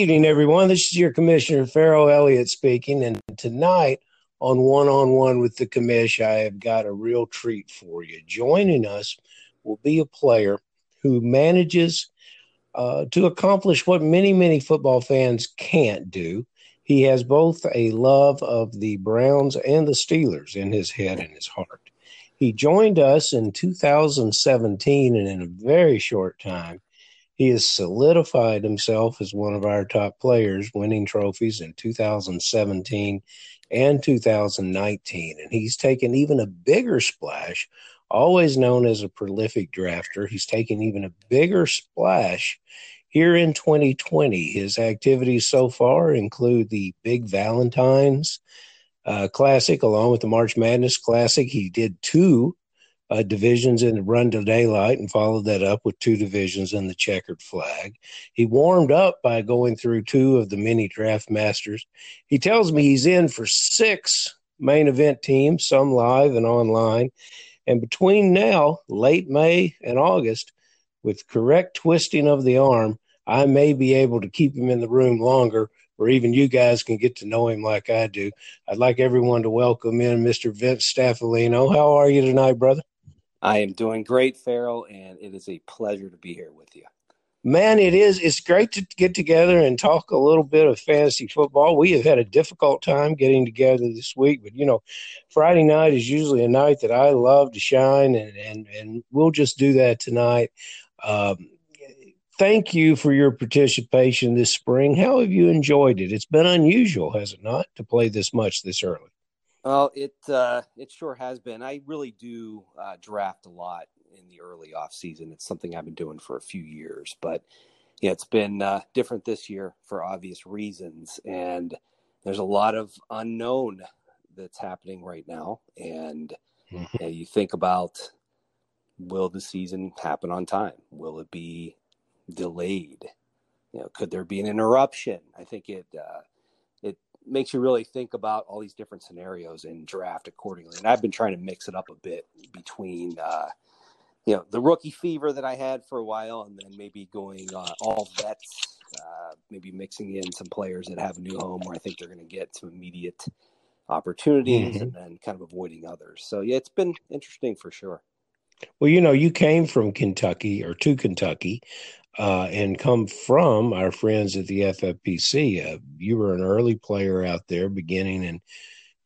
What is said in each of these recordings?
evening, everyone. This is your Commissioner Farrell Elliott speaking, and tonight on One on One with the Commish, I have got a real treat for you. Joining us will be a player who manages uh, to accomplish what many, many football fans can't do. He has both a love of the Browns and the Steelers in his head and his heart. He joined us in 2017, and in a very short time, he has solidified himself as one of our top players, winning trophies in 2017 and 2019. And he's taken even a bigger splash, always known as a prolific drafter. He's taken even a bigger splash here in 2020. His activities so far include the Big Valentine's uh, Classic along with the March Madness Classic. He did two uh, divisions in the run to daylight and followed that up with two divisions in the checkered flag. He warmed up by going through two of the mini draft masters. He tells me he's in for six main event teams, some live and online. And between now, late May and August, with correct twisting of the arm, I may be able to keep him in the room longer, or even you guys can get to know him like I do. I'd like everyone to welcome in Mr. Vince Staffilino. How are you tonight, brother? I am doing great, Farrell, and it is a pleasure to be here with you. Man, it is. It's great to get together and talk a little bit of fantasy football. We have had a difficult time getting together this week, but you know, Friday night is usually a night that I love to shine, and and and we'll just do that tonight. Um, thank you for your participation this spring. How have you enjoyed it? It's been unusual, has it not, to play this much this early? Well, it uh, it sure has been. I really do uh, draft a lot in the early off season. It's something I've been doing for a few years, but yeah, it's been uh, different this year for obvious reasons. And there's a lot of unknown that's happening right now. And mm-hmm. you think about will the season happen on time? Will it be delayed? You know, could there be an interruption? I think it uh, makes you really think about all these different scenarios and draft accordingly. And I've been trying to mix it up a bit between, uh, you know, the rookie fever that I had for a while, and then maybe going uh, all vets, uh, maybe mixing in some players that have a new home where I think they're going to get some immediate opportunities, mm-hmm. and then kind of avoiding others. So yeah, it's been interesting for sure. Well, you know, you came from Kentucky or to Kentucky uh, and come from our friends at the FFPC. Uh, you were an early player out there beginning in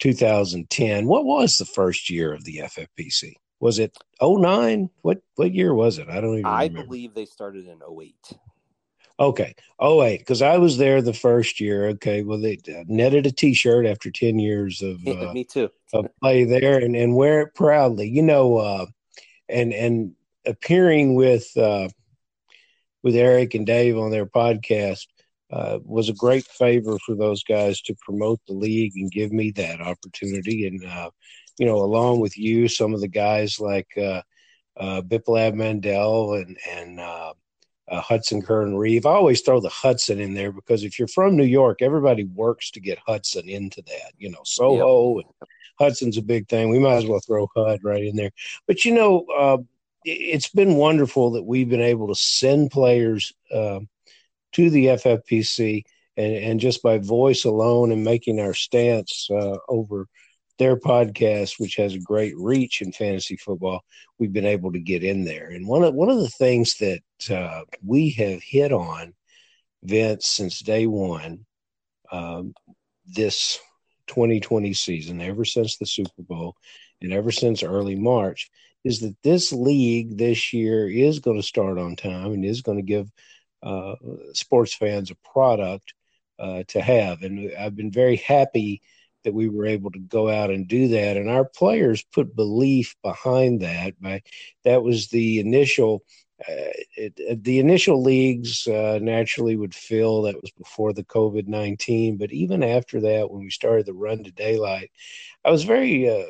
2010. What was the first year of the FFPC? Was it 09? What what year was it? I don't even I remember. believe they started in 08. Okay. 08 because I was there the first year. Okay. Well, they uh, netted a T-shirt after 10 years of uh, me too of play there and, and wear it proudly. You know, uh, and and appearing with uh, with Eric and Dave on their podcast uh, was a great favor for those guys to promote the league and give me that opportunity. And uh, you know, along with you, some of the guys like uh, uh, Biplab Mandel and and uh, uh, Hudson Kern Reeve. I always throw the Hudson in there because if you're from New York, everybody works to get Hudson into that. You know, Soho yep. and Hudson's a big thing. We might as well throw HUD right in there. But you know, uh, it's been wonderful that we've been able to send players uh, to the FFPC and, and, just by voice alone and making our stance uh, over their podcast, which has a great reach in fantasy football, we've been able to get in there. And one of one of the things that uh, we have hit on, Vince, since day one, um, this 2020 season, ever since the Super Bowl, and ever since early March, is that this league this year is going to start on time and is going to give uh, sports fans a product uh, to have. And I've been very happy that we were able to go out and do that. And our players put belief behind that. By that was the initial. Uh, it, the initial leagues uh, naturally would fill. That was before the COVID nineteen, but even after that, when we started the run to daylight, I was very uh,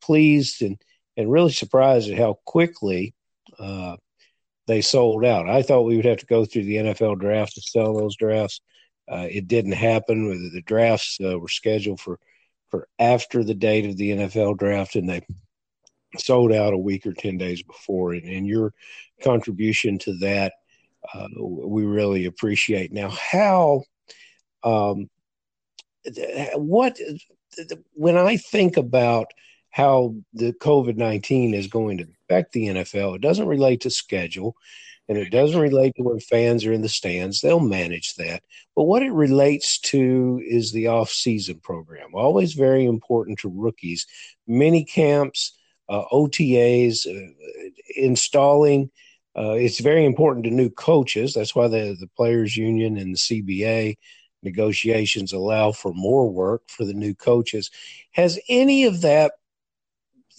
pleased and and really surprised at how quickly uh, they sold out. I thought we would have to go through the NFL draft to sell those drafts. Uh, it didn't happen. The drafts uh, were scheduled for for after the date of the NFL draft, and they sold out a week or ten days before. And, and your contribution to that, uh, we really appreciate. Now, how Um, what when I think about how the COVID 19 is going to affect the NFL, it doesn't relate to schedule and it doesn't relate to when fans are in the stands. They'll manage that. But what it relates to is the off-season program. Always very important to rookies. Mini camps, uh, OTAs, uh, installing. Uh, it's very important to new coaches. That's why the, the players union and the CBA negotiations allow for more work for the new coaches. Has any of that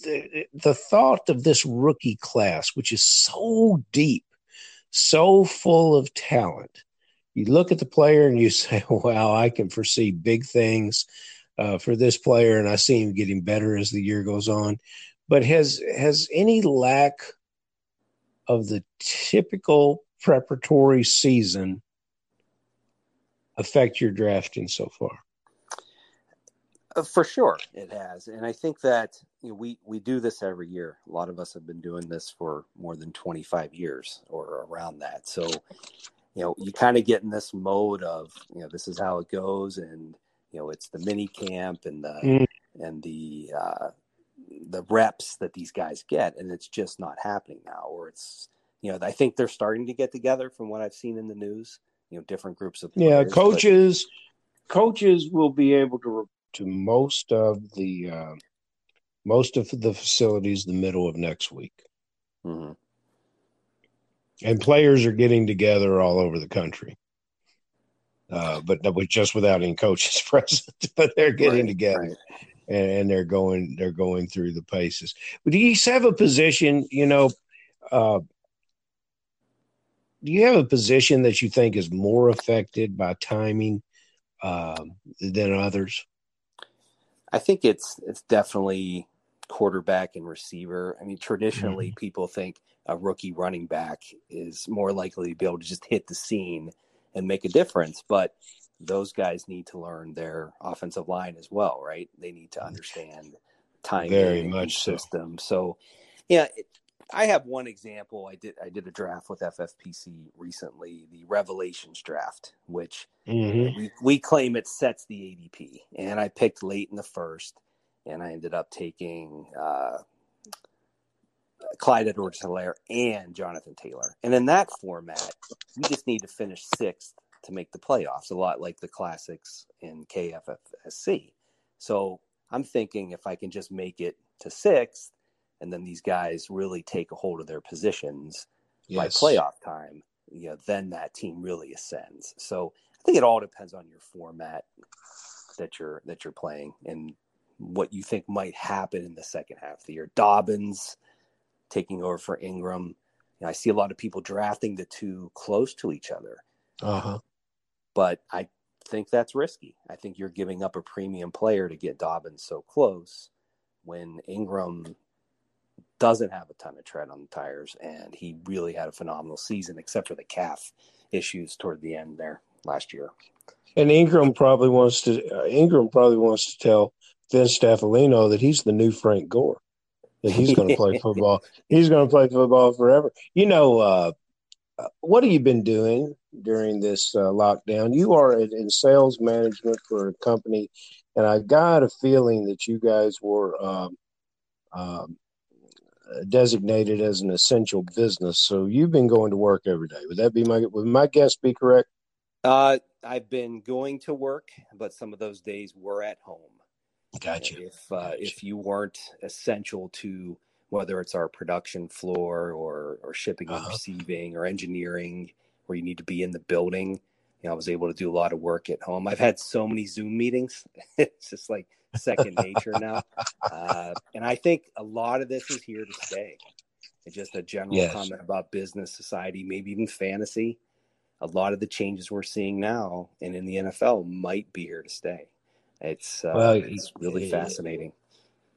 the, thought of this rookie class, which is so deep, so full of talent. You look at the player and you say, wow, I can foresee big things uh, for this player, and I see him getting better as the year goes on. But has has any lack of the typical preparatory season affect your drafting so far? Uh, for sure, it has, and I think that you know, we we do this every year. A lot of us have been doing this for more than twenty five years or around that. So, you know, you kind of get in this mode of you know this is how it goes, and you know it's the mini camp and the mm. and the uh, the reps that these guys get, and it's just not happening now. Or it's you know I think they're starting to get together from what I've seen in the news. You know, different groups of players, yeah coaches. But, coaches will be able to to most of the uh, most of the facilities the middle of next week. Mm-hmm. And players are getting together all over the country. Uh, but just without any coaches present, but they're getting right, together right. And, and, they're going they're going through the paces. But do you have a position, you know, uh, do you have a position that you think is more affected by timing um, than others? I think it's it's definitely quarterback and receiver. I mean, traditionally mm-hmm. people think a rookie running back is more likely to be able to just hit the scene and make a difference, but those guys need to learn their offensive line as well, right? They need to understand time very much system. So, so yeah, it, I have one example. I did I did a draft with FFPC recently, the Revelations draft, which mm-hmm. we, we claim it sets the ADP. And I picked late in the first, and I ended up taking uh, Clyde Edwards-Helaire and Jonathan Taylor. And in that format, you just need to finish sixth to make the playoffs, a lot like the classics in KFFSC. So I'm thinking if I can just make it to sixth, and then these guys really take a hold of their positions yes. by playoff time, you know, then that team really ascends. So I think it all depends on your format that you're that you're playing and what you think might happen in the second half of the year. Dobbins taking over for Ingram. You know, I see a lot of people drafting the two close to each other. Uh-huh. But I think that's risky. I think you're giving up a premium player to get Dobbins so close when Ingram doesn't have a ton of tread on the tires, and he really had a phenomenal season, except for the calf issues toward the end there last year. And Ingram probably wants to uh, Ingram probably wants to tell Vince Staffilino that he's the new Frank Gore, that he's going to play football. He's going to play football forever. You know, uh, uh, what have you been doing during this uh, lockdown? You are in sales management for a company, and I got a feeling that you guys were um, um, designated as an essential business. So you've been going to work every day. Would that be my would my guess be correct? Uh, I've been going to work, but some of those days were at home. Gotcha. If uh, gotcha. if you weren't essential to whether it's our production floor or or shipping and uh-huh. receiving or engineering, where you need to be in the building, you know, I was able to do a lot of work at home. I've had so many Zoom meetings; it's just like second nature now. Uh, and I think a lot of this is here to stay. It's just a general yes. comment about business, society, maybe even fantasy. A lot of the changes we're seeing now and in the NFL might be here to stay. It's uh, well, it's really it, fascinating.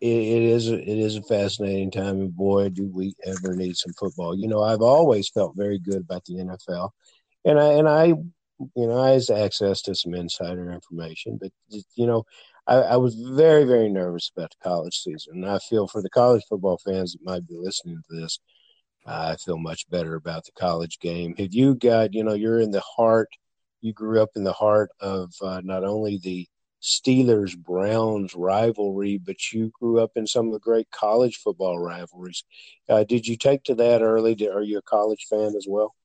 It, it is it is a fascinating time, and boy, do we ever need some football. You know, I've always felt very good about the NFL, and I and I, you know, I has access to some insider information, but you know, I, I, was very, very nervous about the college season. And I feel for the college football fans that might be listening to this, I feel much better about the college game. Have you got, you know, you're in the heart, you grew up in the heart of uh, not only the Steelers Browns rivalry, but you grew up in some of the great college football rivalries. Uh, did you take to that early? Are you a college fan as well?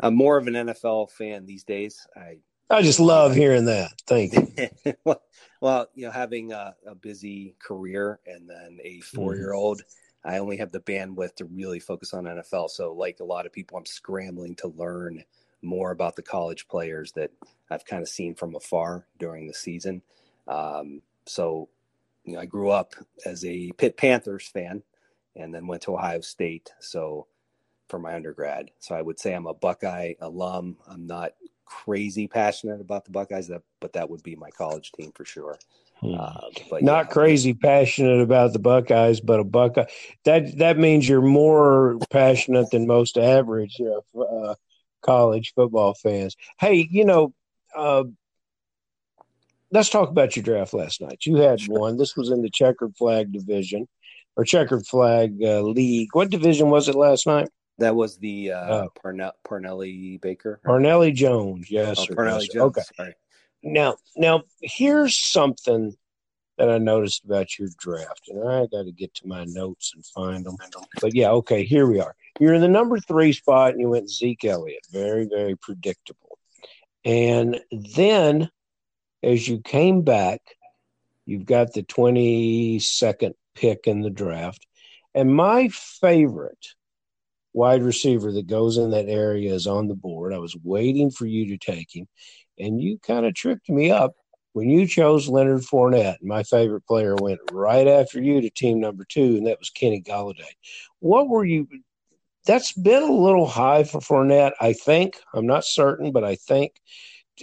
I'm more of an NFL fan these days. I I just love hearing that. Thank you. well, you know, having a, a, busy career and then a four year old. I only have the bandwidth to really focus on NFL. So, like a lot of people, I'm scrambling to learn more about the college players that I've kind of seen from afar during the season. Um, so, you know, I grew up as a Pitt Panthers fan and then went to Ohio State. So, for my undergrad. So I would say I'm a Buckeye alum. I'm not crazy passionate about the Buckeyes, that but that would be my college team for sure. Hmm. Uh, but not yeah. crazy passionate about the Buckeyes, but a Buckeye. That that means you're more passionate than most average uh, college football fans. Hey, you know, uh, let's talk about your draft last night. You had sure. one. This was in the checkered flag division or checkered flag uh, league. What division was it last night? That was the uh, uh Parnell, Parnelli Baker. Parnelli Jones, yes. Oh, Parnelli yes. Jones. Okay. Sorry. Now, now here's something that I noticed about your draft, and I got to get to my notes and find them. But yeah, okay, here we are. You're in the number three spot, and you went Zeke Elliott. Very, very predictable. And then, as you came back, you've got the 22nd pick in the draft. And my favorite wide receiver that goes in that area is on the board. I was waiting for you to take him, and you kind of tripped me up when you chose Leonard Fournette. My favorite player went right after you to team number two, and that was Kenny Golladay. What were you? That's been a little high for Fournette, I think. I'm not certain, but I think.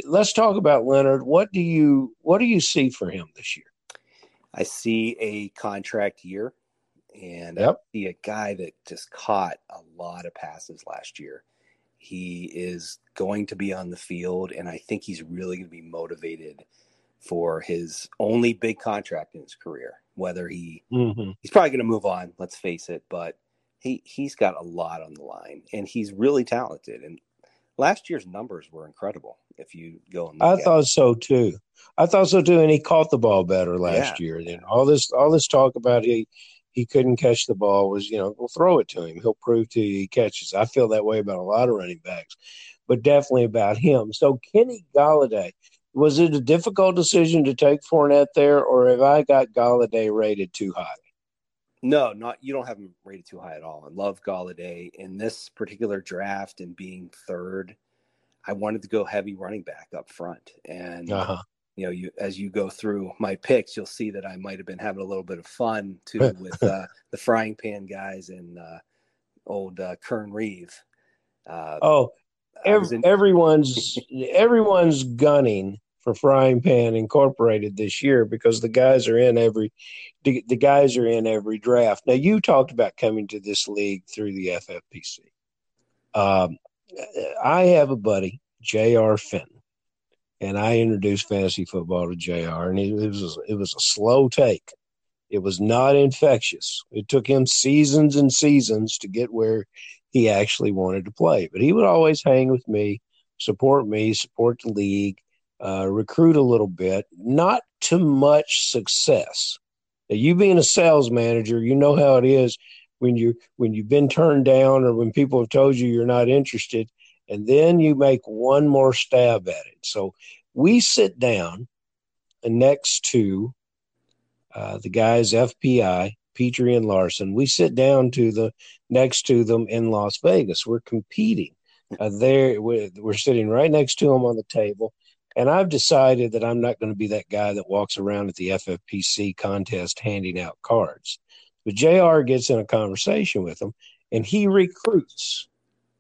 Let's talk about Leonard. What do you what do you see for him this year? I see a contract year, and yep. See a guy that just caught a lot of passes last year. He is going to be on the field, and I think he's really going to be motivated for his only big contract in his career. Whether he mm-hmm. he's probably going to move on, let's face it, but he he's got a lot on the line, and he's really talented. And last year's numbers were incredible. If you go, and I thought it. so too. I thought so too, and he caught the ball better last yeah. year. Then all this all this talk about he he couldn't catch the ball was you know we'll throw it to him. He'll prove to you he catches. I feel that way about a lot of running backs, but definitely about him. So Kenny Golladay, Was it a difficult decision to take Fournette there, or have I got Golladay rated too high? No, not you don't have him rated too high at all. I love Golladay in this particular draft and being third. I wanted to go heavy running back up front, and uh-huh. You know, you as you go through my picks, you'll see that I might have been having a little bit of fun too with uh, the frying pan guys and uh, old uh, Kern Reeve. Uh, oh, every, in- everyone's everyone's gunning for Frying Pan Incorporated this year because the guys are in every the, the guys are in every draft. Now you talked about coming to this league through the FFPC. Um, I have a buddy, J.R. Fenton, and I introduced fantasy football to JR, and it, was it was a slow take. It was not infectious. It took him seasons and seasons to get where he actually wanted to play, but he would always hang with me, support me, support the league uh, recruit a little bit, not too much success. Now, you being a sales manager, you know how it is when you when you've been turned down or when people have told you you're not interested, and then you make one more stab at it. So we sit down next to uh, the guys FPI, Petrie and Larson. We sit down to the next to them in Las Vegas. We're competing. Uh, there, we're, we're sitting right next to them on the table and I've decided that I'm not going to be that guy that walks around at the FFPC contest handing out cards. But JR gets in a conversation with him and he recruits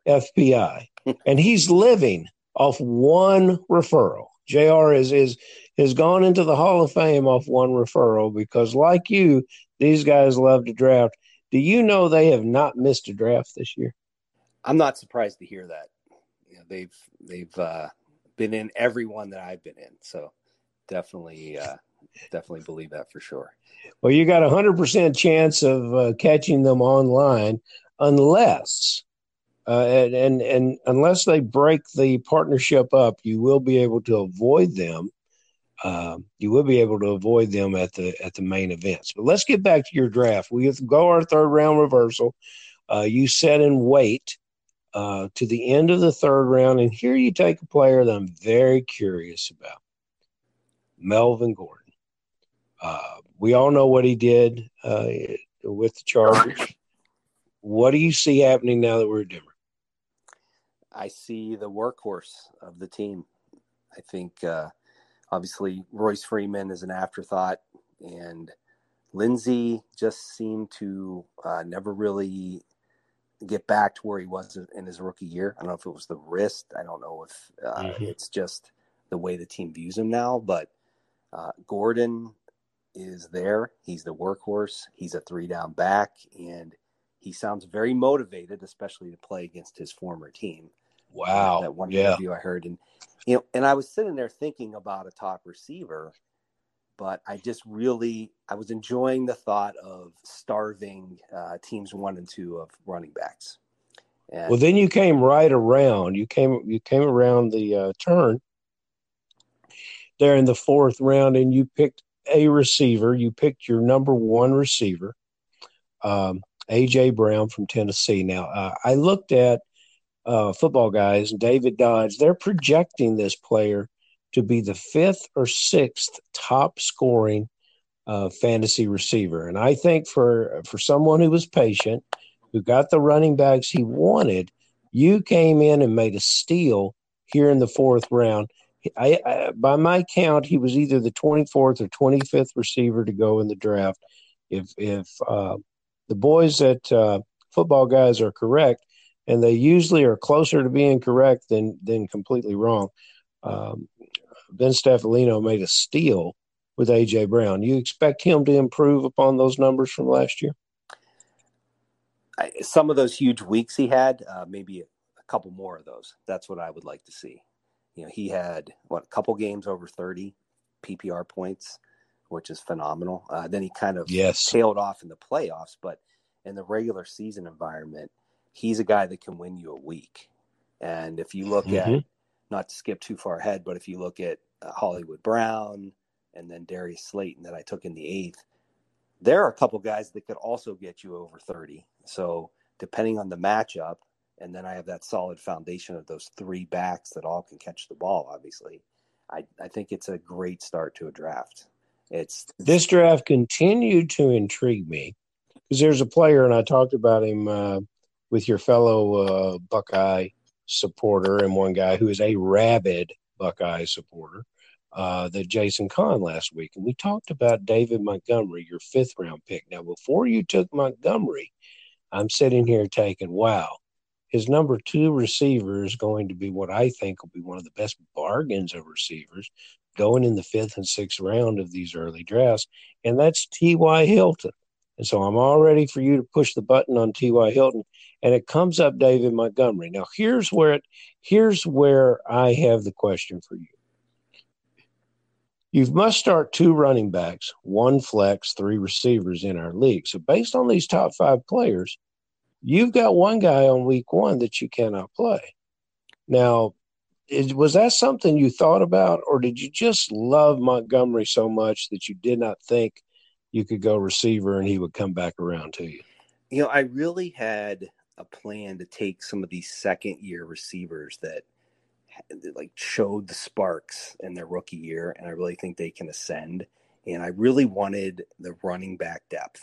FPI and he's living off one referral. JR is, is has gone into the Hall of Fame off one referral because like you, these guys love to draft. Do you know they have not missed a draft this year? I'm not surprised to hear that. You know, they've they've uh been in every one that I've been in. So definitely, uh, definitely believe that for sure. Well, you got a hundred percent chance of uh, catching them online, unless Uh, and, and and unless they break the partnership up, you will be able to avoid them. Uh, you will be able to avoid them at the at the main events. But let's get back to your draft. We go our third round reversal. Uh, you set and wait uh, to the end of the third round, and here you take a player that I'm very curious about, Melvin Gordon. Uh, we all know what he did uh, with the Chargers. What do you see happening now that we're at Denver? I see the workhorse of the team. I think uh, obviously Royce Freeman is an afterthought, and Lindsay just seemed to uh, never really get back to where he was in his rookie year. I don't know if it was the wrist. I don't know if uh, mm-hmm. it's just the way the team views him now. But uh, Gordon is there. He's the workhorse. He's a three down back, and he sounds very motivated, especially to play against his former team. Wow. That one yeah. interview I heard. And, you know, and I was sitting there thinking about a top receiver, but I just really, I was enjoying the thought of starving uh, teams one and two of running backs. And, well, then you came right around. You came, you came around the uh, turn there in the fourth round, and you picked a receiver. You picked your number one receiver, um, AJ Brown from Tennessee. Now, uh, I looked at uh, football guys, David Dodds, they're projecting this player to be the fifth or sixth top scoring uh, fantasy receiver. And I think for for someone who was patient, who got the running backs he wanted, you came in and made a steal here in the fourth round. I, I, by my count, he was either the 24th or 25th receiver to go in the draft. If if uh, the boys at uh, football guys are correct, and they usually are closer to being correct than than completely wrong. Um, ben Staffilino made a steal with AJ Brown. You expect him to improve upon those numbers from last year? I, some of those huge weeks he had, uh, maybe a, a, couple more of those. That's what I would like to see. You know, he had what a couple games over thirty PPR points, which is phenomenal. Uh, then he kind of yes. tailed off in the playoffs, but in the regular season environment, he's a guy that can win you a week. And if you look mm-hmm. at, not to skip too far ahead, but if you look at uh, Hollywood Brown and then Darius Slayton that I took in the eighth, there are a couple guys that could also get you over 30. So depending on the matchup, and then I have that solid foundation of those three backs that all can catch the ball, obviously. I, I think it's a great start to a draft. It's this draft continued to intrigue me because there's a player, and I talked about him uh, with your fellow uh, Buckeye supporter and one guy who is a rabid Buckeye supporter, uh, the Jason Kahn last week. And we talked about David Montgomery, your fifth round pick. Now, before you took Montgomery, I'm sitting here taking, wow, his number two receiver is going to be what I think will be one of the best bargains of receivers going in the fifth and sixth round of these early drafts. And that's T.Y. Hilton. And so I'm all ready for you to push the button on T.Y. Hilton and it comes up David Montgomery. Now here's where it here's where I have the question for you. You must start two running backs, one flex, three receivers in our league. So based on these top five players, you've got one guy on week one that you cannot play. Now, is, was that something you thought about, or did you just love Montgomery so much that you did not think you could go receiver and he would come back around to you? You know, I really had a plan to take some of these second year receivers that like showed the sparks in their rookie year and I really think they can ascend. And I really wanted the running back depth.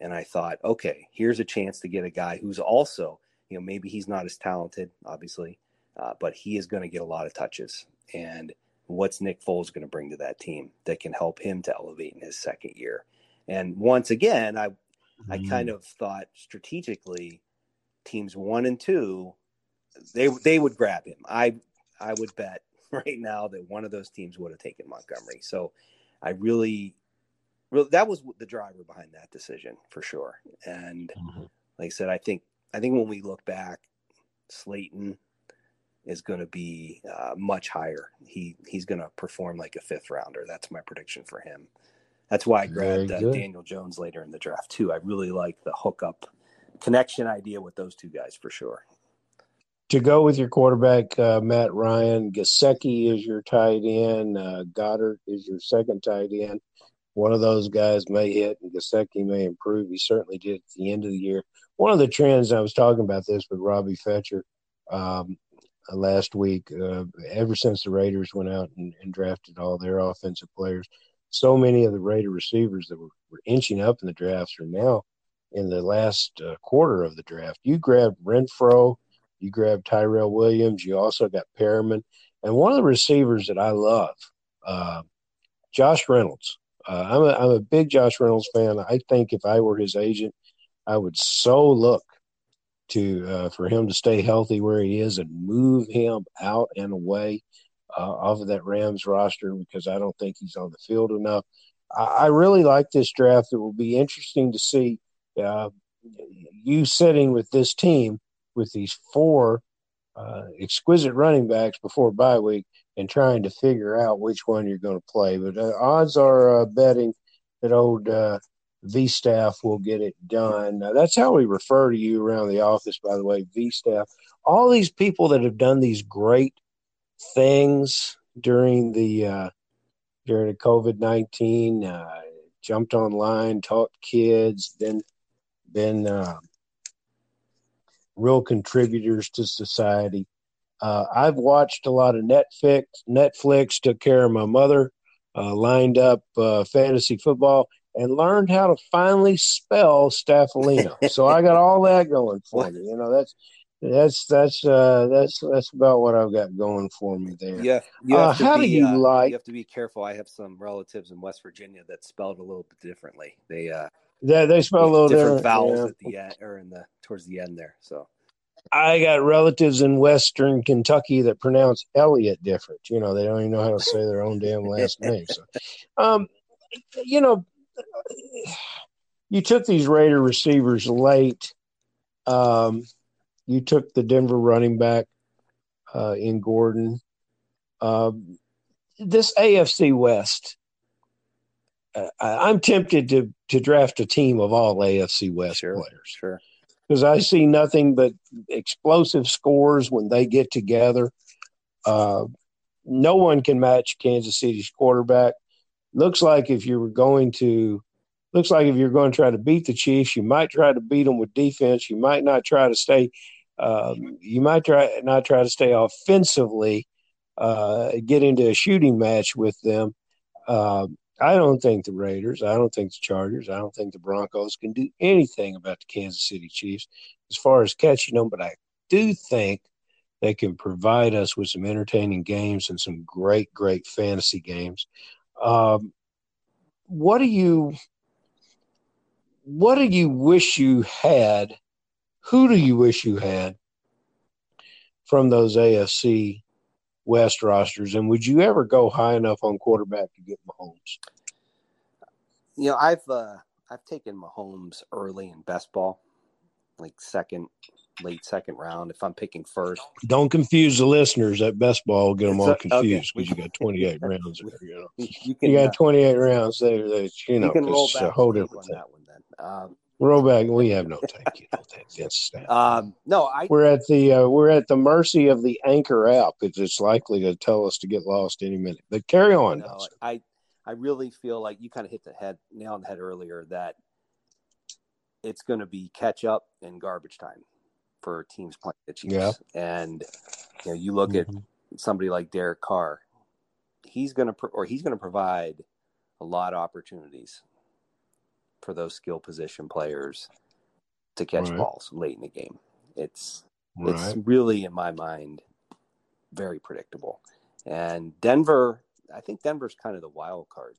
And I thought okay here's a chance to get a guy who's also you know maybe he's not as talented obviously uh, but he is going to get a lot of touches. And what's Nick Foles going to bring to that team that can help him to elevate in his second year and once again I I kind of thought strategically teams one and two, they they would grab him. I I would bet right now that one of those teams would have taken Montgomery. So I really, really that was the driver behind that decision for sure. And mm-hmm. like I said, I think I think when we look back, Slayton is going to be uh, much higher. He he's going to perform like a fifth rounder. That's my prediction for him. That's why I grabbed uh, Daniel Jones later in the draft too. I really like the hookup connection idea with those two guys for sure. to go with your quarterback, uh, Matt Ryan. Gesicki is your tight end. Uh, Goedert is your second tight end. One of those guys may hit, and Gesicki may improve. He certainly did at the end of the year. One of the trends I was talking about this with Robbie Fetcher um, last week. Uh, ever since the Raiders went out and, and, drafted all their offensive players, so many of the Raider receivers that were, were inching up in the drafts are now in the last uh, quarter of the draft. You grabbed Renfrow, you grabbed Tyrell Williams, you also got Perriman, and one of the receivers that I love, uh, Josh Reynolds. Uh, I'm, a, I'm a big Josh Reynolds fan. I think if I were his agent, I would so look to uh, for him to stay healthy where he is and move him out and away uh, off of that Rams roster because I don't think he's on the field enough. I, I really like this draft. It will be interesting to see uh, you sitting with this team with these four uh, exquisite running backs before bye week and trying to figure out which one you're going to play. But uh, odds are uh, betting that old V staff will get it done. Now, that's how we refer to you around the office, by the way, V staff. All these people that have done these great things during the uh, during the COVID nineteen, uh, jumped online, taught kids, then been uh, real contributors to society. Uh, I've watched a lot of Netflix. Netflix took care of my mother, uh, lined up uh, fantasy football and learned how to finally spell Staffilino. so I got all that going for me. You know, that's that's that's uh, that's that's about what I've got going for me there. Yeah. Uh, how be, do you uh, like? You have to be careful. I have some relatives in West Virginia that spelled a little bit differently. They uh, they, they spell a little different different vowels yeah. at the end or in the towards the end there. So I got relatives in Western Kentucky that pronounce Elliott different. You know, they don't even know how to say their own damn last name. So, um, you know, you took these Raider receivers late. Um, you took the Denver running back uh, in Gordon. Um, this AFC West, uh, I'm tempted to to draft a team of all AFC West sure, players. Sure. Because I see nothing but explosive scores when they get together. Uh, no one can match Kansas City's quarterback looks like if you were going to looks like if you're going to try to beat the Chiefs, you might try to beat them with defense. You might not try to stay. Um, you might try not try to stay offensively. Uh, get into a shooting match with them. Uh, I don't think the Raiders, I don't think the Chargers, I don't think the Broncos can do anything about the Kansas City Chiefs as far as catching them. But I do think they can provide us with some entertaining games and some great, great fantasy games. Um, what do you what do you wish you had? Who do you wish you had from those AFC West rosters? And would you ever go high enough on quarterback to get Mahomes? You know, I've uh, I've taken Mahomes early in best ball, like second, late second round. If I'm picking first, don't confuse the listeners. That best ball will get them all confused okay. because you got 28 rounds there. You know, you, you can you uh, got 28 rounds there. That you know, you can roll back a whole the different thing. that one then. Um, Roll back. We have no tape. You know that. That's that. um, no, I we're at the uh, we're at the mercy of the anchor app. It's, it's likely to tell us to get lost any minute. But carry on. No, I I really feel like you kind of hit the head nail on the head earlier that it's going to be catch up and garbage time for teams playing the Chiefs. Yeah. And you know, you look at Mhm. somebody like Derek Carr, he's going to pro- or he's going to provide a lot of opportunities for those skill position players to catch Right. balls late in the game. It's right. it's really in my mind very predictable. And Denver, I think Denver's kind of the wild card.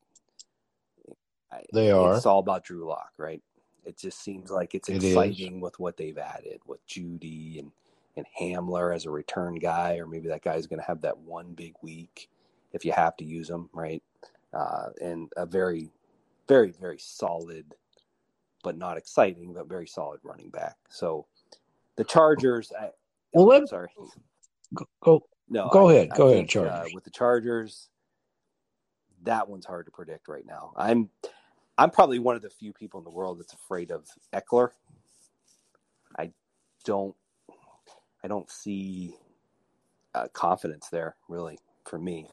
They are. It's all about Drew Lock, right? It just seems like it's It is. exciting with what they've added with Jeudy and and Hamler as a return guy, or maybe that guy's going to have that one big week if you have to use him, right? Uh, and a very, very, very solid, but not exciting, but very solid running back. So the Chargers, I, Well, oh, let- sorry, Go, go. no, Go I- ahead. I Go ahead, think, uh, with the Chargers, that one's hard to predict right now. I'm, I'm probably one of the few people in the world that's afraid of Ekeler. I don't, I don't see uh, confidence there really for me.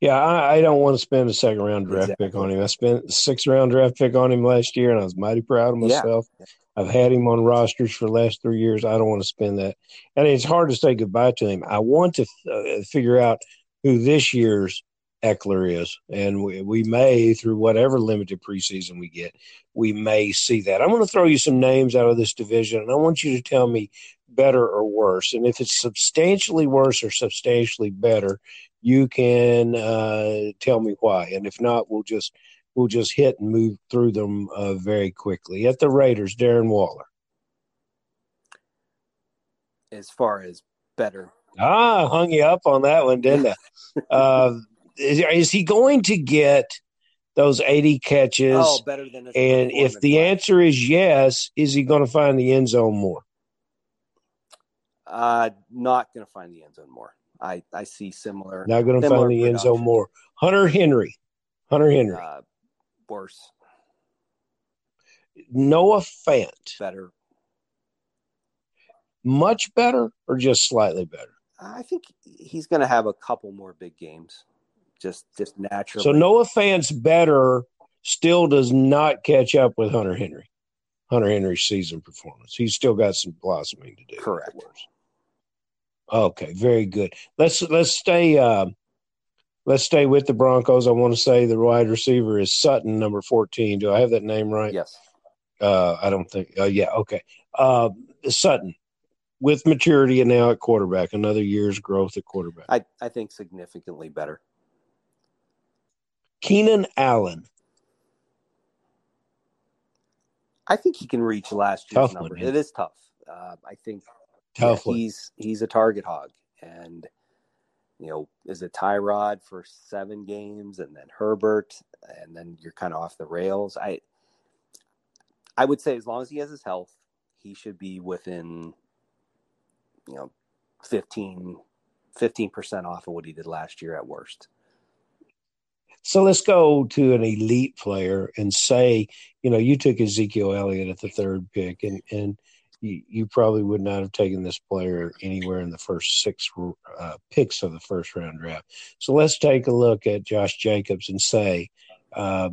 Yeah, I, I, don't want to spend a second round draft exactly. pick on him. I spent a six round draft pick on him last year, and I was mighty proud of myself. Yeah. I've had him on rosters for the last three years. I don't want to spend that, and it's hard to say goodbye to him. I want to uh, figure out who this year's Ekeler is, and we, we may through whatever limited preseason we get, we may see that. I'm going to throw you some names out of this division, and I want you to tell me better or worse. And if it's substantially worse or substantially better, you can uh, tell me why. And if not, we'll just we'll just hit and move through them uh, very quickly. At the Raiders, Darren Waller. As far as better. Ah, hung you up on that one, didn't I? uh, is, is, he going to get those 80 catches? Oh, better than And if the answer is yes, is he going to find the end zone more? Uh, not going to find the end zone more. I, I see similar. Not going to find the end zone more. Hunter Henry. Hunter Henry. Uh, worse. Noah Fant. Better. Much better or just slightly better? I think he's going to have a couple more big games. Just just naturally. So Noah Fant's better still does not catch up with Hunter Henry. Hunter Henry's season performance. He's still got some blossoming to do. Correct. Okay, very good. Let's let's stay uh, let's stay with the Broncos. I want to say the wide receiver is Sutton, number fourteen. Do I have that name right? Yes. Uh, I don't think. Uh, yeah. Okay. Uh, Sutton with maturity and now at quarterback, another year's growth at quarterback. I I think significantly better. Keenan Allen. I think he can reach last year's tough number. One, it is tough. Uh, I think Tough yeah, he's he's a target hog, and you know, is it Tyrod for seven games, and then Herbert, and then you're kind of off the rails. I I would say as long as he has his health, he should be within you know 15 percent off of what he did last year at worst. So let's go to an elite player and say, you know, you took Ezekiel Elliott at the third pick, and and you, you probably would not have taken this player anywhere in the first six uh, picks of the first round draft. So let's take a look at Josh Jacobs and say, uh,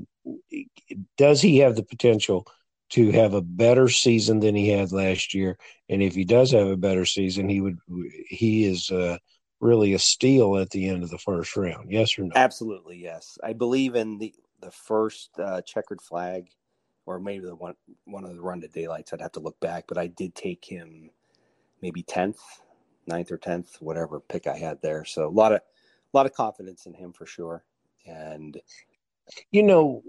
does he have the potential to have a better season than he had last year? And if he does have a better season, he would he is uh, really a steal at the end of the first round. Yes or no? Absolutely, yes. I believe in the the first uh, checkered flag or maybe the one one of the run to daylights. I'd have to look back, but I did take him maybe tenth, 9th or tenth, whatever pick I had there. So a lot of a lot of confidence in him for sure. And you know,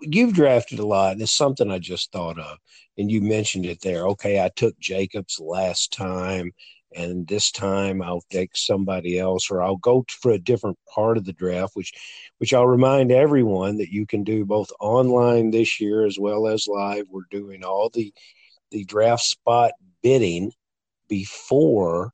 you've drafted a lot, and it's something I just thought of, and you mentioned it there. Okay, I took Jacobs last time, and this time I'll take somebody else or I'll go for a different part of the draft which which I'll remind everyone that you can do both online this year as well as live. We're doing all the the draft spot bidding before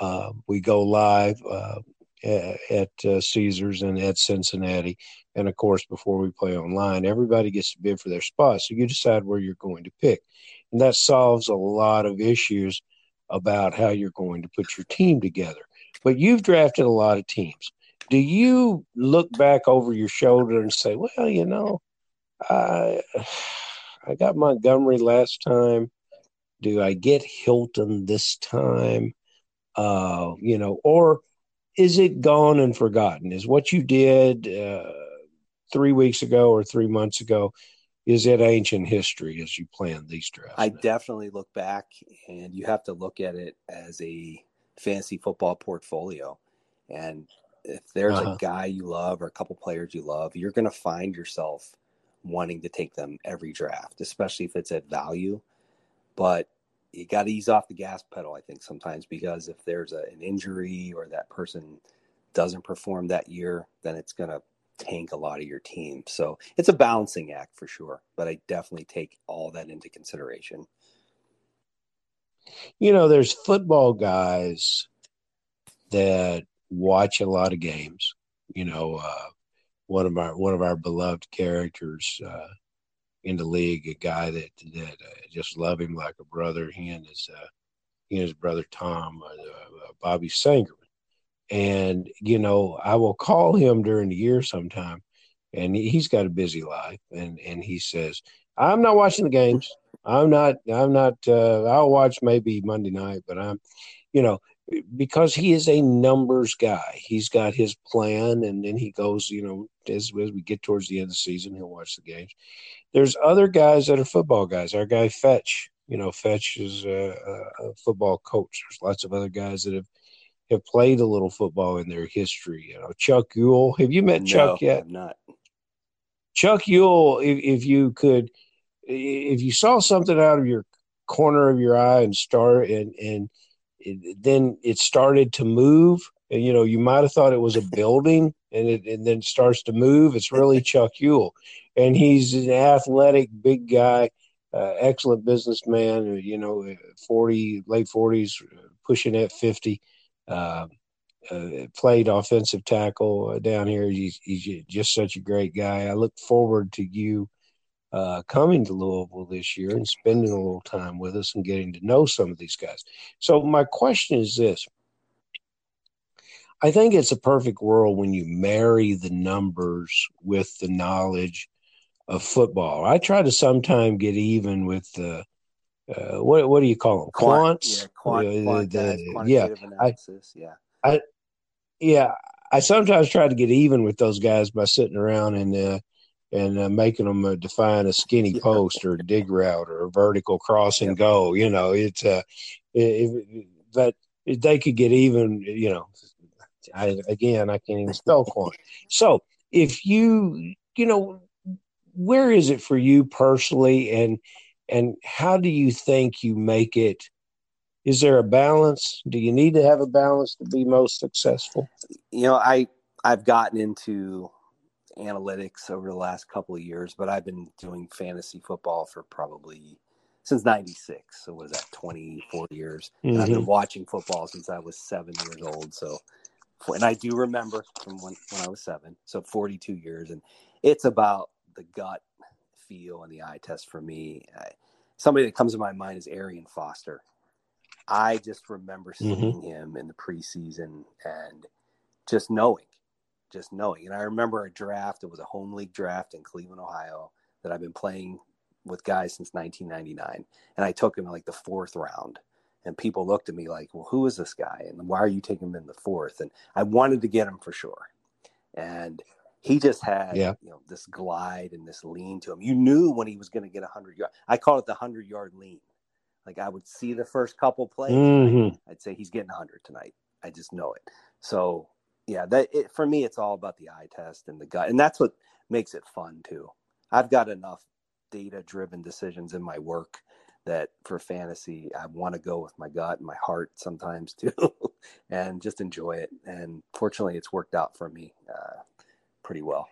uh, we go live uh, at uh, Caesars and at Cincinnati and of course before we play online everybody gets to bid for their spot so you decide where you're going to pick. And that solves a lot of issues about how you're going to put your team together. But you've drafted a lot of teams. Do you look back over your shoulder and say, well, you know, I, I got Montgomery last time. Do I get Hilton this time? Uh, you know, or is it gone and forgotten? Is what you did uh, three weeks ago or three months ago? Is it ancient history as you plan these drafts? I definitely look back, and you have to look at it as a fantasy football portfolio. And if there's uh-huh. a guy you love or a couple players you love, you're going to find yourself wanting to take them every draft, especially if it's at value. But you got to ease off the gas pedal, I think, sometimes because if there's a, an injury or that person doesn't perform that year, then it's going to tank a lot of your team. So it's a balancing act for sure, but I definitely take all that into consideration. You know, there's football guys that watch a lot of games. You know, uh, one of our one of our beloved characters uh, in the league, a guy that that uh, just love him like a brother. He and his uh, he and his brother Tom, uh, uh, Bobby Sangerman. And, you know, I will call him during the year sometime, and he's got a busy life. And, and he says, I'm not watching the games. I'm not, I'm not, uh, I'll watch maybe Monday night, but I'm, you know, because he is a numbers guy. He's got his plan, and then he goes, you know, as, as we get towards the end of the season, he'll watch the games. There's other guys that are football guys. Our guy Fetch, you know, Fetch is a, a football coach. There's lots of other guys that have have played a little football in their history. You know, Chuck Yule. Have you met no, Chuck yet? I'm not. Chuck Yule. if, if you could, if you saw something out of your corner of your eye and start and and it, then it started to move. And, you know, you might have thought it was a building, and it and then starts to move. It's really Chuck Yule, and he's an athletic, big guy, uh, excellent businessman. Uh, you know, forty, late forties, pushing at fifty. Uh, uh, played offensive tackle down here. He's, he's just such a great guy. I look forward to you uh, coming to Louisville this year and spending a little time with us and getting to know some of these guys. So, my question is this I think it's a perfect world when you marry the numbers with the knowledge of football. I try to sometimes get even with the uh, what what do you call them? Quant, Quants. yeah, quant, Uh, quant, the- yeah, analysis. yeah. yeah. I sometimes try to get even with those guys by sitting around and uh, and uh, making them uh, define a skinny Yeah. post or a dig route or a vertical cross and go. You know, it's uh, but if they could get even. You know, I again I can't even spell quant. So if you you know, where is it for you personally, and and how do you think you make it? Is there a balance? Do you need to have a balance to be most successful? you know i i've gotten into analytics over the last couple of years but i've been doing fantasy football for probably since 96 so what is that 24 years And i've been mm-hmm. watching football since i was seven years old so and i do remember from when, when i was seven so 42 years and it's about the gut feel and the eye test for me I, somebody that comes to my mind is arian foster i just remember Mhm. seeing him in the preseason and just knowing, just knowing. And I remember a draft, it was a home league draft in Cleveland, Ohio, that I've been playing with guys since 1999. And I took him in like the fourth round. And people looked at me like, well, who is this guy? And why are you taking him in the fourth? And I wanted to get him for sure. And he just had, Yeah. you know, this glide and this lean to him. You knew when he was going to get a 100 yard. I call it the 100 yard lean. Like I would see the first couple plays. Mhm. I'd say he's getting 100 tonight. I just know it. So yeah, that it, for me, it's all about the eye test and the gut, and that's what makes it fun too. I've got enough data-driven decisions in my work that for fantasy, I want to go with my gut and my heart sometimes too, and just enjoy it. And fortunately, it's worked out for me uh, pretty well.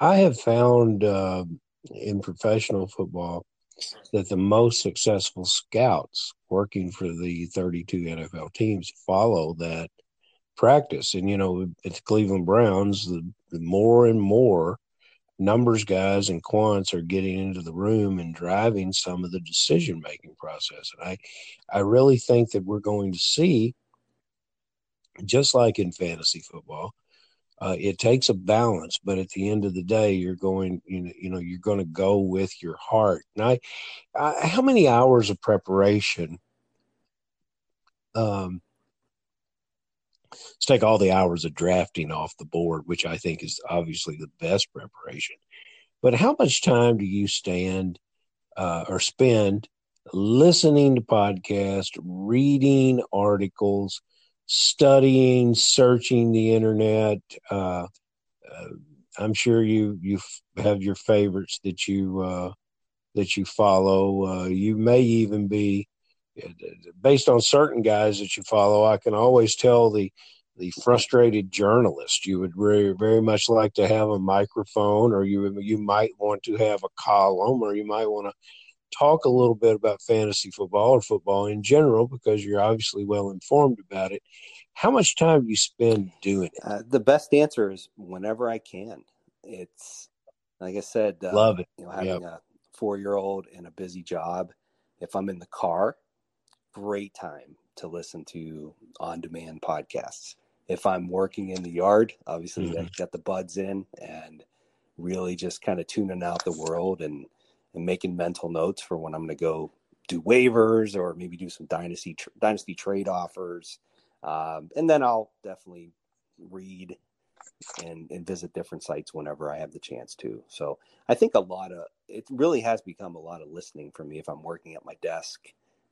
I have found uh, in professional football that the most successful scouts working for the 32 NFL teams follow that practice. And, you know, at the Cleveland Browns, the, the more and more numbers guys and quants are getting into the room and driving some of the decision making process. And I, I really think that we're going to see, just like in fantasy football, uh, it takes a balance, but at the end of the day, you're going, you know, you know, you're going to go with your heart. And I, I how many hours of preparation? Um, let's take all the hours of drafting off the board, which I think is obviously the best preparation. But how much time do you stand uh, or spend listening to podcasts, reading articles? Studying, searching the internet. Uh, uh, I'm sure you you have your favorites that you uh, that you follow. Uh, you may even be based on certain guys that you follow. I can always tell the the frustrated journalist. You would very very much like to have a microphone, or you you might want to have a column, or you might want to talk a little bit about fantasy football or football in general because you're obviously well informed about it. How much time do you spend doing it? Uh, the best answer is whenever I can. It's like I said, uh, Love it. You know, having a four-year-old and a busy job, if I'm in the car, great time to listen to on demand podcasts. If I'm working in the yard, obviously mm-hmm. I got the buds in and really just kind of tuning out the world and and making mental notes for when I'm going to go do waivers or maybe do some dynasty tr- dynasty trade offers. Um, and then I'll definitely read and, and visit different sites whenever I have the chance to. So I think a lot of it really has become a lot of listening for me if I'm working at my desk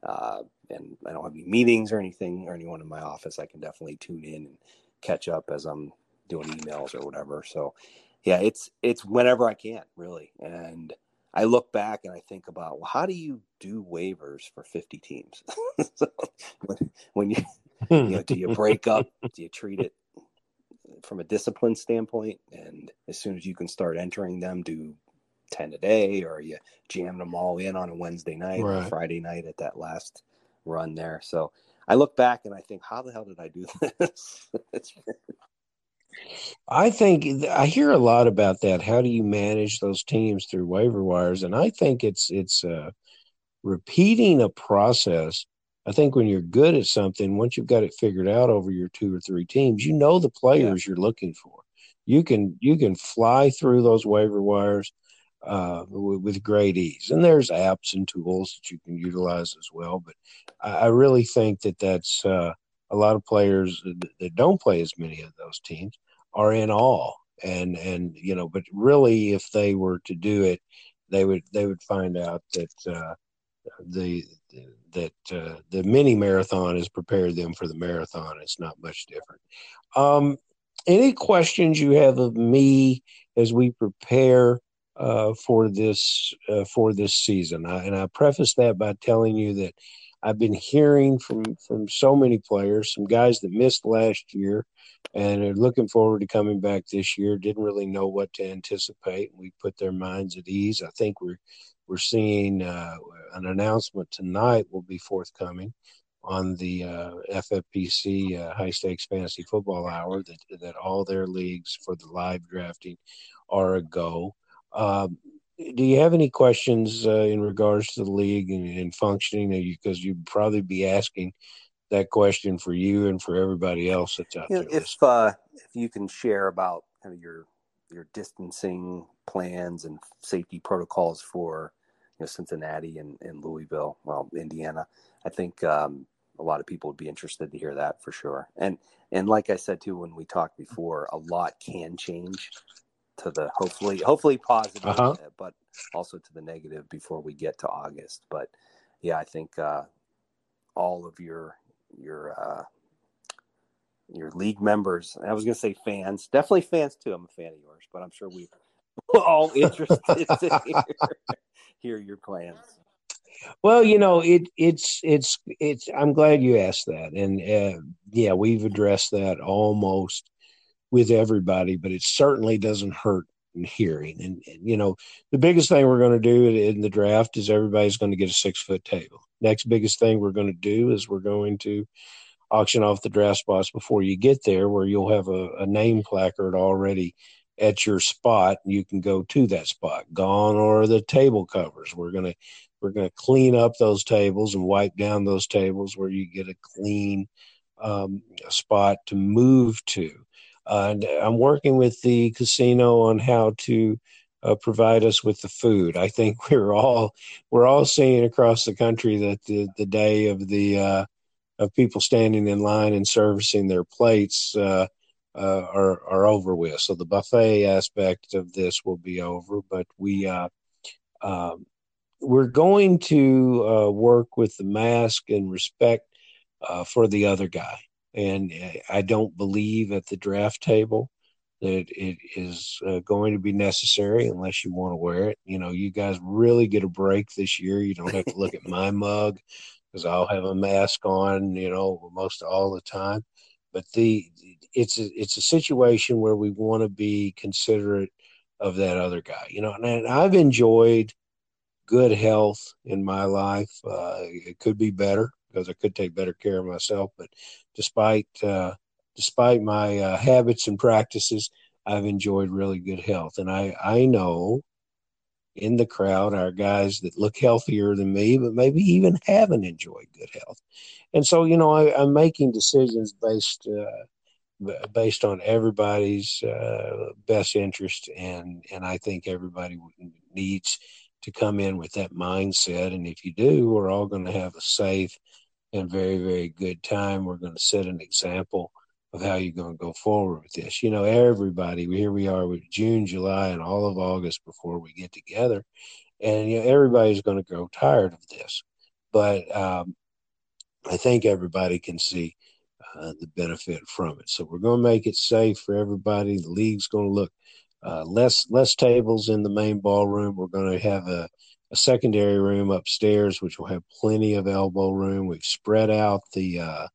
uh, and I don't have any meetings or anything or anyone in my office. I can definitely tune in and catch up as I'm doing emails or whatever. So yeah, it's it's whenever I can really. And I look back and I think about well, how do you do waivers for 50 teams? so when, when you you know, do you break up? Do you treat it from a discipline standpoint? And as soon as you can start entering them, do 10 a day or you jam them all in on a Wednesday night right. or Friday night at that last run there. So I look back and I think, how the hell did I do this? I think I hear a lot about that. How do you manage those teams through waiver wires? And I think it's it's uh, repeating a process. I think when you're good at something, once you've got it figured out over your two or three teams, you know the players yeah. you're looking for. You can you can fly through those waiver wires uh, with, with, great ease. And there's apps and tools that you can utilize as well. But I, I really think that that's uh, a lot of players that, that, don't play as many of those teams are in awe. And and you know, but really, if they were to do it, they would they would find out that uh, the that uh, the mini marathon has prepared them for the marathon. It's not much different. Um, any questions you have of me as we prepare uh, for this uh, for this season. I, and I preface that by telling you that I've been hearing from from so many players, some guys that missed last year, and are looking forward to coming back this year. Didn't really know what to anticipate. We put their minds at ease. I think we're we're seeing uh, an announcement tonight will be forthcoming on the uh, FFPC uh, High Stakes Fantasy Football Hour that that all their leagues for the live drafting are a go. Um, do you have any questions uh, in regards to the league and, and functioning? Because you'd probably be asking that question for you and for everybody else that's out you know, there. If uh, if you can share about kind of your your distancing plans and safety protocols for you know Cincinnati and, and Louisville, well Indiana, I think um, a lot of people would be interested to hear that for sure. And and like I said too when we talked before, a lot can change to the hopefully hopefully positive, uh-huh. Uh, but also to the negative before we get to August. But yeah, I think uh, all of your your uh, your league members. I was going to say fans, definitely fans too. I'm a fan of yours, but I'm sure we are all interested to hear, hear your plans. Well, you know, it it's it's it's. I'm glad you asked that, and uh, yeah, we've addressed that almost with everybody, but it certainly doesn't hurt in hearing. And, and you know, the biggest thing we're going to do in the draft is everybody's going to get a six foot table. Next biggest thing we're going to do is we're going to auction off the draft spots before you get there, where you'll have a, a name placard already at your spot. and You can go to that spot. Gone or the table covers. We're gonna we're gonna clean up those tables and wipe down those tables where you get a clean um, spot to move to. Uh, and I'm working with the casino on how to uh, provide us with the food. I think we're all we're all seeing across the country that the, the day of the uh, of people standing in line and servicing their plates uh, uh, are are over with. So the buffet aspect of this will be over, but we uh, um, we're going to work with the mask and respect for the other guy and I don't believe at the draft table that it is uh, going to be necessary unless you want to wear it. You know, you guys really get a break this year. You don't have to look at my mug because I'll have a mask on, you know, most all the time. But the it's a, it's a situation where we want to be considerate of that other guy, you know. And I've enjoyed good health in my life. Uh, it could be better because I could take better care of myself. But despite uh, despite my uh, habits and practices, I've enjoyed really good health, and I I know in the crowd are guys that look healthier than me, but maybe even haven't enjoyed good health. And so, you know, I, am making decisions based uh, based on everybody's uh, best interest, and and I think everybody needs to come in with that mindset. And if you do, we're all going to have a safe and very very good time. We're going to set an example of how you're going to go forward with this. You know, everybody, here we are with June, July, and all of August before we get together. And, you know, everybody's going to grow tired of this. But um, I think everybody can see uh, the benefit from it. So we're going to make it safe for everybody. The league's going to look uh, less less tables in the main ballroom. We're going to have a, a, secondary room upstairs, which will have plenty of elbow room. We've spread out the uh,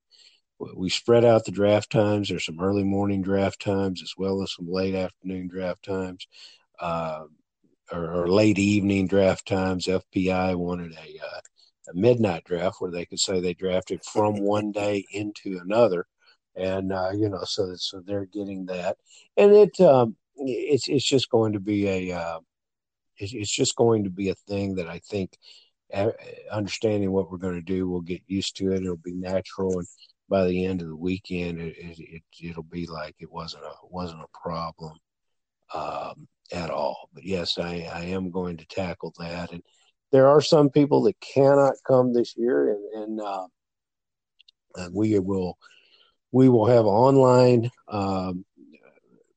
we spread out the draft times. There's some early morning draft times as well as some late afternoon draft times, uh, or, or, late evening draft times. FPI wanted a, uh, a, midnight draft where they could say they drafted from one day into another, and uh, you know, so so they're getting that, and it um, it's it's just going to be a uh, it's, just going to be a thing that I think understanding what we're going to do, we'll get used to it. It'll be natural, and by the end of the weekend, it, it, it will be like it wasn't a wasn't a problem um, at all. But yes, I, I am going to tackle that, and there are some people that cannot come this year, and, and uh, we will we will have online um,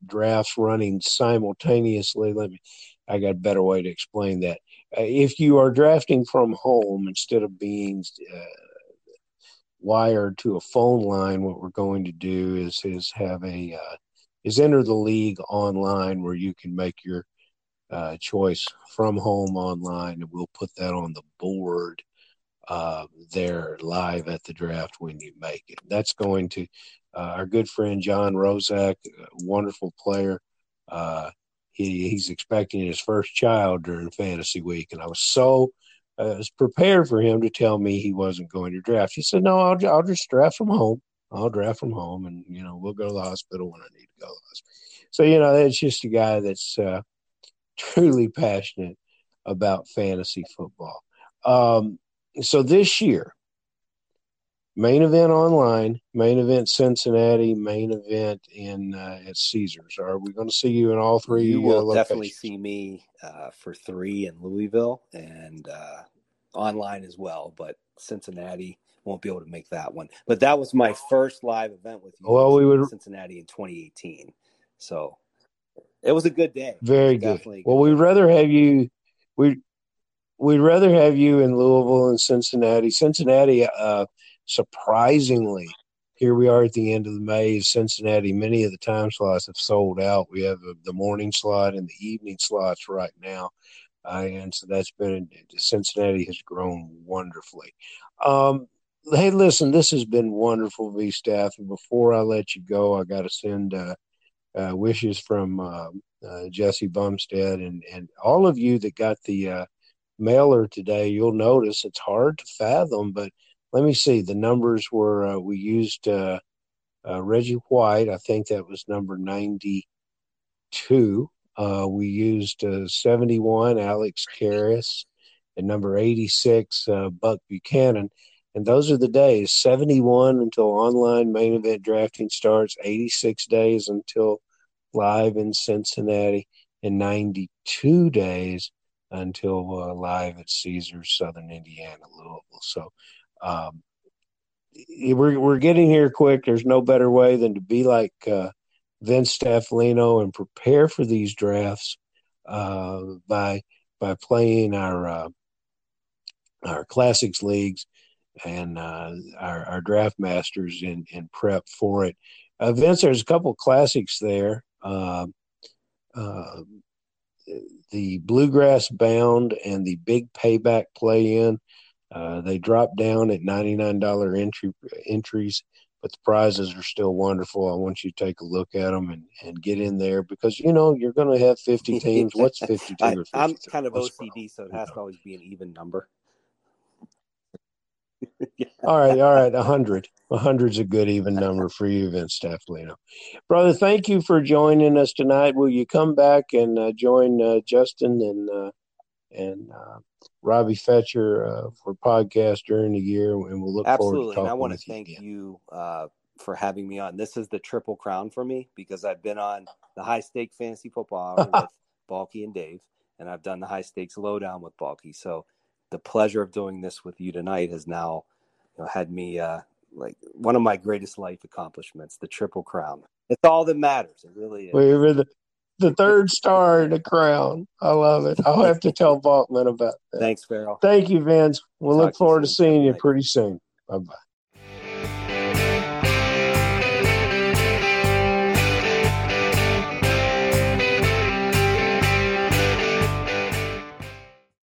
drafts running simultaneously. Let me. I got a better way to explain that. Uh, if you are drafting from home instead of being uh, wired to a phone line, what we're going to do is is have a uh, is enter the league online where you can make your uh, choice from home online, and we'll put that on the board uh, there live at the draft when you make it. That's going to uh, our good friend John Rozak, wonderful player. He, he's expecting his first child during fantasy week, and I was so uh, was prepared for him to tell me he wasn't going to draft. He said, "No, I'll I'll just draft from home. I'll draft from home, and you know we'll go to the hospital when I need to go to the hospital." So you know that's just a guy that's uh, truly passionate about fantasy football. Um, so this year, main event online, main event Cincinnati, main event in uh, at Caesars. Are we going to see you in all three? You will uh, definitely see me uh, for three in Louisville and uh, online as well. But Cincinnati won't be able to make that one. But that was my first live event with you. Well, we would Cincinnati in 2018, so it was a good day. Very good. good. Well, we'd rather have you. We we'd rather have you in Louisville and Cincinnati. Cincinnati. Surprisingly, here we are at the end of the maze. Cincinnati, many of the time slots have sold out. We have the morning slot and the evening slots right now. Uh, and so that's been Cincinnati has grown wonderfully. Um, hey, listen, this has been wonderful, V staff. And before I let you go, I got to send uh, uh, wishes from uh, uh, Jesse Bumstead and and all of you that got the uh, mailer today. You'll notice it's hard to fathom, but let me see. The numbers were uh, we used uh, uh, Reggie White. I think that was number ninety-two. Uh, we used uh, seventy-one Alex Karras and number eighty-six uh, Buck Buchanan. And those are the days 71 until online main event drafting starts, 86 days until live in Cincinnati, and 92 days until live at Caesars, Southern Indiana, Louisville. So um, we're we're getting here quick. There's no better way than to be like uh, Vince Staffilino and prepare for these drafts uh, by by playing our uh, our classics leagues and uh, our, our draft masters in, in prep for it. Uh, Vince, there's a couple classics there. Uh, the Bluegrass Bound and the Big Payback Play In uh, they drop down at $99 entry entries, but the prizes are still wonderful. I want you to take a look at them and, and get in there because, you know, you're going to have 50 teams. What's 52 I, or I'm kind of What's OCD, so it has to always be an even number. yeah. All right, all right, a hundred. A hundred's a good even number for you, Vince Staffilino. Brother, thank you for joining us tonight. Will you come back and uh, join uh, Justin and uh, and uh, Robbie Fetcher uh, for podcast during the year, and we'll look Absolutely. forward to talking and I want to with you thank you uh, for having me on. This is the triple crown for me because I've been on the high stake fantasy football hour with Balky and Dave, and I've done the high stakes lowdown with Balky. So the pleasure of doing this with you tonight has now you know, had me uh, like one of my greatest life accomplishments, the triple crown. It's all that matters. It really is. We were the, the third star in the crown. I love it. I'll have to tell Balkman about that. Thanks, Farrell. Thank you, Vince. We'll Talk look forward to soon. seeing you pretty soon. Bye bye.